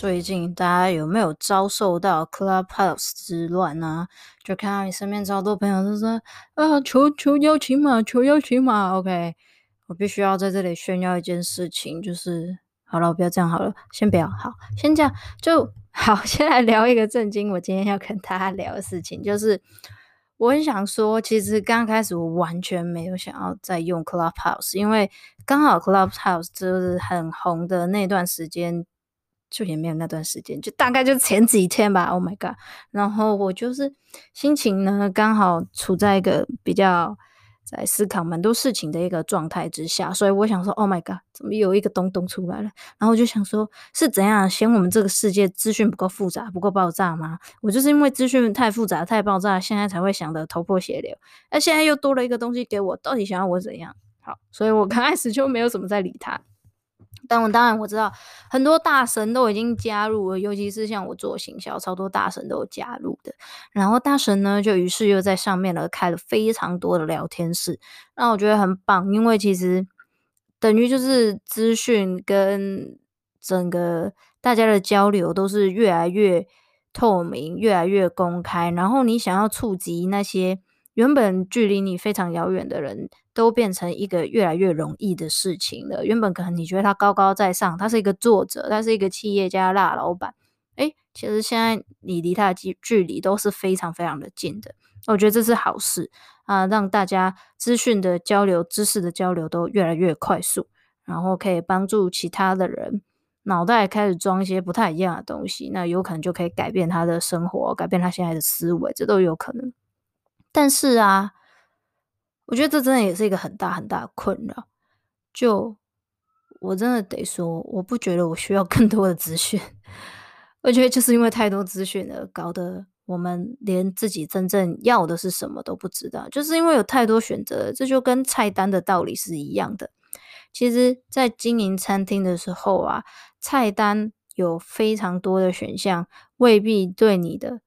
最近大家有没有遭受到 Clubhouse 之乱呢？就看到你身边超多朋友都说啊，求求邀请码，求邀请码。OK，我必须要在这里炫耀一件事情，就是好了，我不要这样好了，先不要，好，先这样就好。先来聊一个震惊，我今天要跟大家聊的事情，就是我很想说，其实刚开始我完全没有想要再用 Clubhouse，因为刚好 Clubhouse 就是很红的那段时间。就也没有那段时间，就大概就前几天吧。Oh my god！然后我就是心情呢，刚好处在一个比较在思考蛮多事情的一个状态之下，所以我想说，Oh my god，怎么有一个东东出来了？然后我就想说，是怎样嫌我们这个世界资讯不够复杂、不够爆炸吗？我就是因为资讯太复杂、太爆炸，现在才会想得头破血流。那现在又多了一个东西给我，到底想要我怎样？好，所以我刚开始就没有怎么在理他。但我当然我知道很多大神都已经加入了，尤其是像我做行销，超多大神都有加入的。然后大神呢，就于是又在上面了开了非常多的聊天室，那我觉得很棒，因为其实等于就是资讯跟整个大家的交流都是越来越透明，越来越公开。然后你想要触及那些原本距离你非常遥远的人。都变成一个越来越容易的事情了。原本可能你觉得他高高在上，他是一个作者，他是一个企业家、大老板，诶，其实现在你离他的距距离都是非常非常的近的。我觉得这是好事啊，让大家资讯的交流、知识的交流都越来越快速，然后可以帮助其他的人脑袋开始装一些不太一样的东西，那有可能就可以改变他的生活，改变他现在的思维，这都有可能。但是啊。我觉得这真的也是一个很大很大的困扰。就我真的得说，我不觉得我需要 更多的资讯。我觉得就是因为太多资讯了，搞得我们连自己真正要的是什么都不知道。就是因为有太多选择，这就跟菜单的道理是一样的。其实，在经营餐厅的时候啊，菜单有非常多的选项，未必对你的。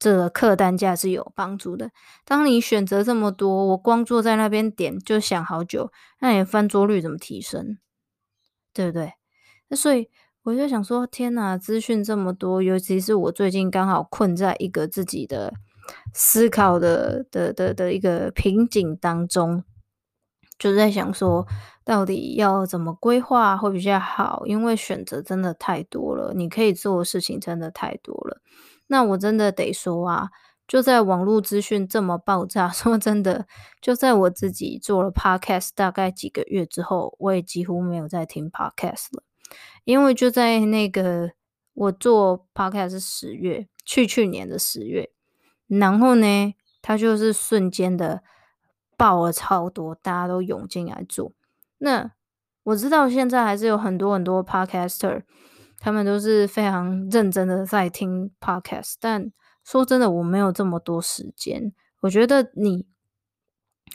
这个客单价是有帮助的。当你选择这么多，我光坐在那边点就想好久，那你翻桌率怎么提升？对不对？那所以我就想说，天哪，资讯这么多，尤其是我最近刚好困在一个自己的思考的的的的一个瓶颈当中，就在想说，到底要怎么规划会比较好？因为选择真的太多了，你可以做的事情真的太多了。那我真的得说啊，就在网络资讯这么爆炸，说真的，就在我自己做了 podcast 大概几个月之后，我也几乎没有再听 podcast 了，因为就在那个我做 podcast 是十月，去去年的十月，然后呢，它就是瞬间的爆了超多，大家都涌进来做。那我知道现在还是有很多很多 podcaster。他们都是非常认真的在听 podcast，但说真的，我没有这么多时间。我觉得你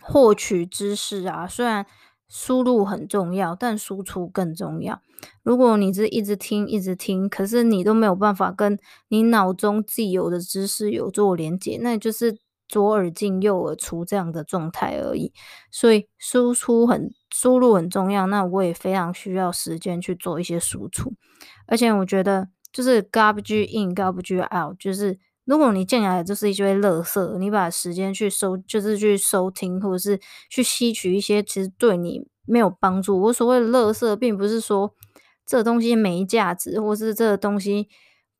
获取知识啊，虽然输入很重要，但输出更重要。如果你是一直听一直听，可是你都没有办法跟你脑中既有的知识有做连接，那就是左耳进右耳出这样的状态而已。所以输出很输入很重要，那我也非常需要时间去做一些输出。而且我觉得，就是 garbage in, garbage out，就是如果你进来就是一堆垃圾，你把时间去收，就是去收听，或者是去吸取一些其实对你没有帮助。我所谓的垃圾，并不是说这东西没价值，或是这东西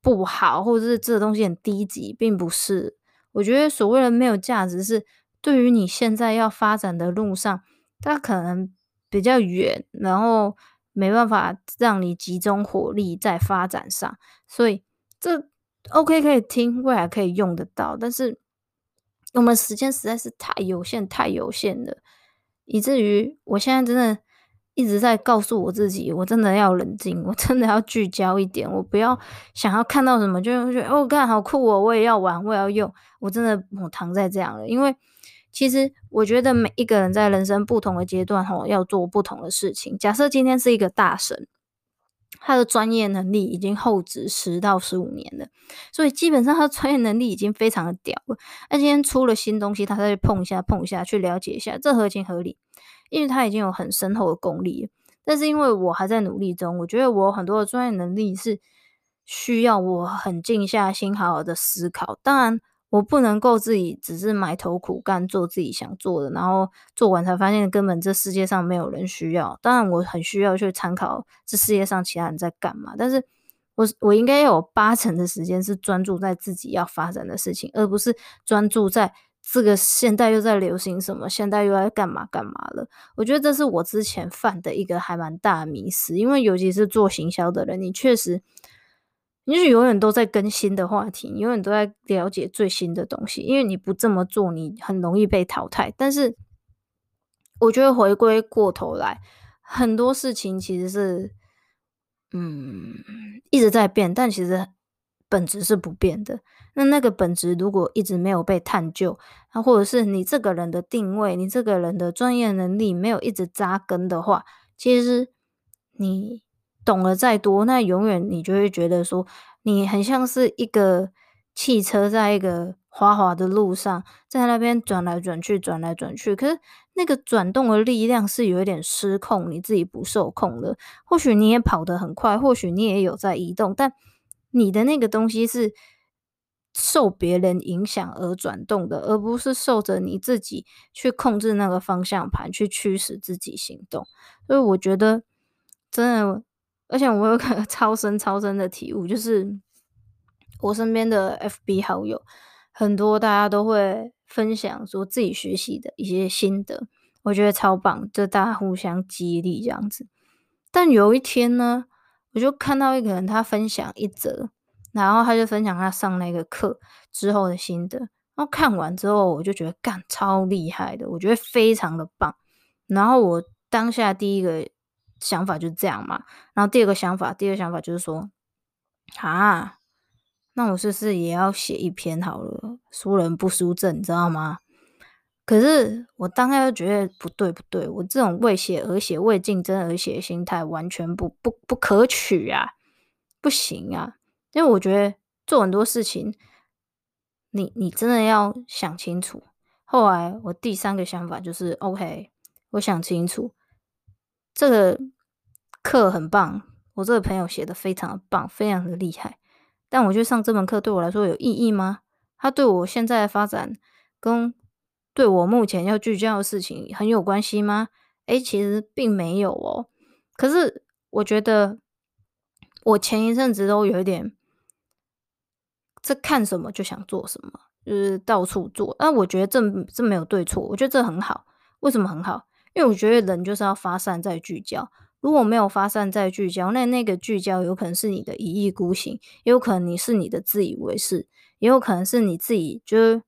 不好，或者是这东西很低级，并不是。我觉得所谓的没有价值，是对于你现在要发展的路上，它可能比较远，然后没办法让你集中火力在发展上。所以这 OK 可以听，未来可以用得到，但是我们时间实在是太有限，太有限了。以至于我现在真的一直在告诉我自己，我真的要冷静，我真的要聚焦一点，我不要想要看到什么就觉得哦，干好酷哦，我也要玩，我也要用，我真的我躺在这样了。因为其实我觉得每一个人在人生不同的阶段吼，要做不同的事情。假设今天是一个大神。他的专业能力已经厚植十到十五年了，所以基本上他的专业能力已经非常的屌了。那今天出了新东西，他再去碰一下、碰一下，去了解一下，这合情合理，因为他已经有很深厚的功力。但是因为我还在努力中，我觉得我很多的专业能力是需要我很静下心、好好的思考。当然。我不能够自己只是埋头苦干做自己想做的，然后做完才发现根本这世界上没有人需要。当然，我很需要去参考这世界上其他人在干嘛，但是我我应该要有八成的时间是专注在自己要发展的事情，而不是专注在这个现代又在流行什么，现代又在干嘛干嘛了。我觉得这是我之前犯的一个还蛮大的迷思，因为尤其是做行销的人，你确实。你是永远都在更新的话题，永远都在了解最新的东西，因为你不这么做，你很容易被淘汰。但是，我觉得回归过头来，很多事情其实是，嗯，一直在变，但其实本质是不变的。那那个本质如果一直没有被探究，啊，或者是你这个人的定位，你这个人的专业能力没有一直扎根的话，其实你。懂了再多，那永远你就会觉得说，你很像是一个汽车，在一个滑滑的路上，在那边转来转去，转来转去。可是那个转动的力量是有一点失控，你自己不受控的。或许你也跑得很快，或许你也有在移动，但你的那个东西是受别人影响而转动的，而不是受着你自己去控制那个方向盘，去驱使自己行动。所以我觉得，真的。而且我有个 超深超深的体悟，就是我身边的 FB 好友很多，大家都会分享说自己学习的一些心得，我觉得超棒，就大家互相激励这样子。但有一天呢，我就看到一个人他分享一则，然后他就分享他上那个课之后的心得，然后看完之后我就觉得干超厉害的，我觉得非常的棒。然后我当下第一个。想法就是这样嘛，然后第二个想法，第二个想法就是说，啊，那我是不是也要写一篇好了？输人不输阵，你知道吗？可是我当下就觉得不对不对，我这种为写而写、为竞争而写的心态完全不不不可取啊，不行啊！因为我觉得做很多事情，你你真的要想清楚。后来我第三个想法就是，OK，我想清楚。这个课很棒，我这个朋友写的非常的棒，非常的厉害。但我觉得上这门课对我来说有意义吗？它对我现在的发展跟对我目前要聚焦的事情很有关系吗？诶，其实并没有哦。可是我觉得我前一阵子都有一点，这看什么就想做什么，就是到处做。但我觉得这这没有对错，我觉得这很好。为什么很好？因为我觉得人就是要发散再聚焦，如果没有发散再聚焦，那那个聚焦有可能是你的一意孤行，也有可能你是你的自以为是，也有可能是你自己就是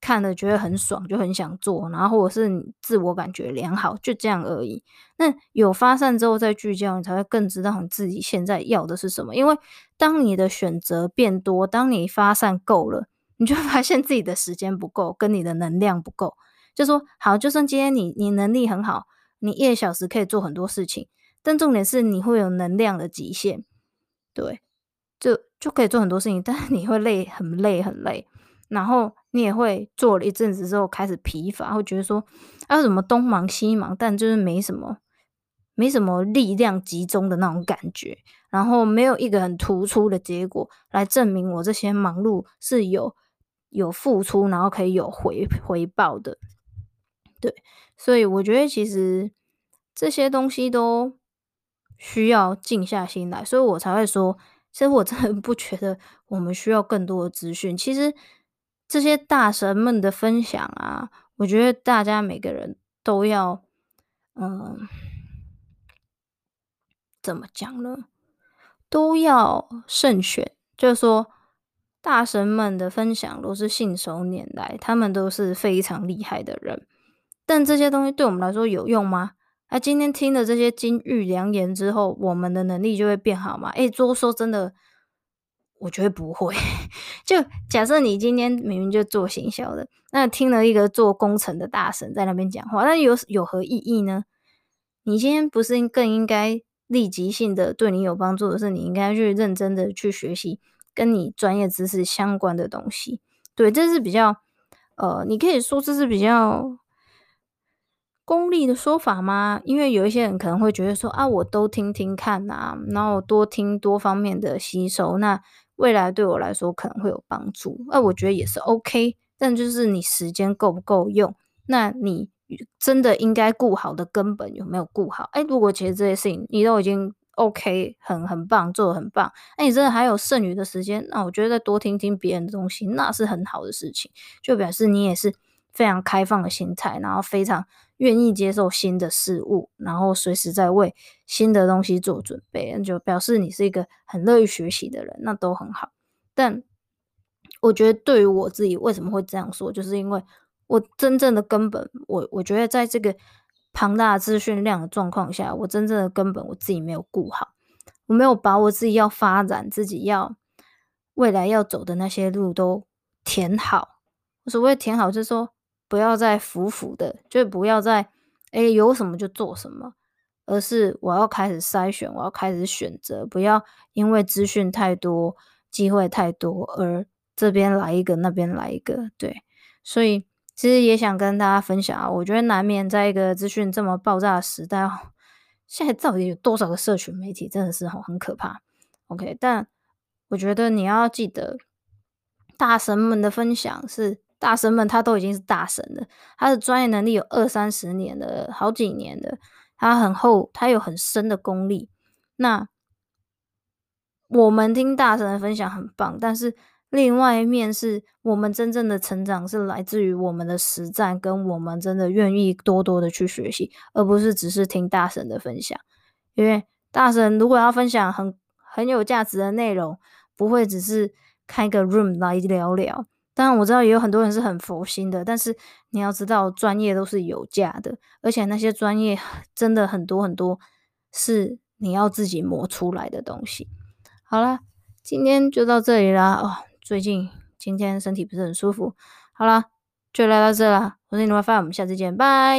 看了觉得很爽，就很想做，然后或者是你自我感觉良好，就这样而已。那有发散之后再聚焦，你才会更知道你自己现在要的是什么。因为当你的选择变多，当你发散够了，你就发现自己的时间不够，跟你的能量不够。就说好，就算今天你你能力很好，你一小时可以做很多事情，但重点是你会有能量的极限，对，就就可以做很多事情，但是你会累，很累很累，然后你也会做了一阵子之后开始疲乏，会觉得说啊什么东忙西忙，但就是没什么没什么力量集中的那种感觉，然后没有一个很突出的结果来证明我这些忙碌是有有付出，然后可以有回回报的。对，所以我觉得其实这些东西都需要静下心来，所以我才会说，其实我真的不觉得我们需要更多的资讯。其实这些大神们的分享啊，我觉得大家每个人都要，嗯，怎么讲呢？都要慎选，就是说。大神们的分享都是信手拈来，他们都是非常厉害的人。但这些东西对我们来说有用吗？啊，今天听了这些金玉良言之后，我们的能力就会变好吗？诶，多说真的，我觉得不会。就假设你今天明明就做行销的，那听了一个做工程的大神在那边讲话，那有有何意义呢？你今天不是更应该立即性的对你有帮助的是，你应该去认真的去学习。跟你专业知识相关的东西，对，这是比较，呃，你可以说这是比较功利的说法吗？因为有一些人可能会觉得说啊，我都听听看啊，然后多听多方面的吸收，那未来对我来说可能会有帮助，那我觉得也是 OK，但就是你时间够不够用，那你真的应该顾好的根本有没有顾好？哎，如果其实这些事情你都已经。OK，很很棒，做的很棒。那你真的还有剩余的时间，那我觉得再多听听别人的东西，那是很好的事情，就表示你也是非常开放的心态，然后非常愿意接受新的事物，然后随时在为新的东西做准备，那就表示你是一个很乐意学习的人，那都很好。但我觉得对于我自己为什么会这样说，就是因为我真正的根本，我我觉得在这个。庞大的资讯量的状况下，我真正的根本我自己没有顾好，我没有把我自己要发展、自己要未来要走的那些路都填好。所谓填好，就是说不要再浮浮的，就不要再诶有什么就做什么，而是我要开始筛选，我要开始选择，不要因为资讯太多、机会太多而这边来一个，那边来一个，对，所以。其实也想跟大家分享啊，我觉得难免在一个资讯这么爆炸的时代，现在到底有多少个社群媒体，真的是很可怕。OK，但我觉得你要记得，大神们的分享是大神们，他都已经是大神了，他的专业能力有二三十年的，好几年的，他很厚，他有很深的功力。那我们听大神的分享很棒，但是。另外一面是我们真正的成长是来自于我们的实战，跟我们真的愿意多多的去学习，而不是只是听大神的分享。因为大神如果要分享很很有价值的内容，不会只是开个 room 来聊聊。当然我知道也有很多人是很佛心的，但是你要知道专业都是有价的，而且那些专业真的很多很多是你要自己磨出来的东西。好啦，今天就到这里啦哦。最近今天身体不是很舒服，好啦，就聊到这啦。我是你的 WiFi，我们下次见，拜。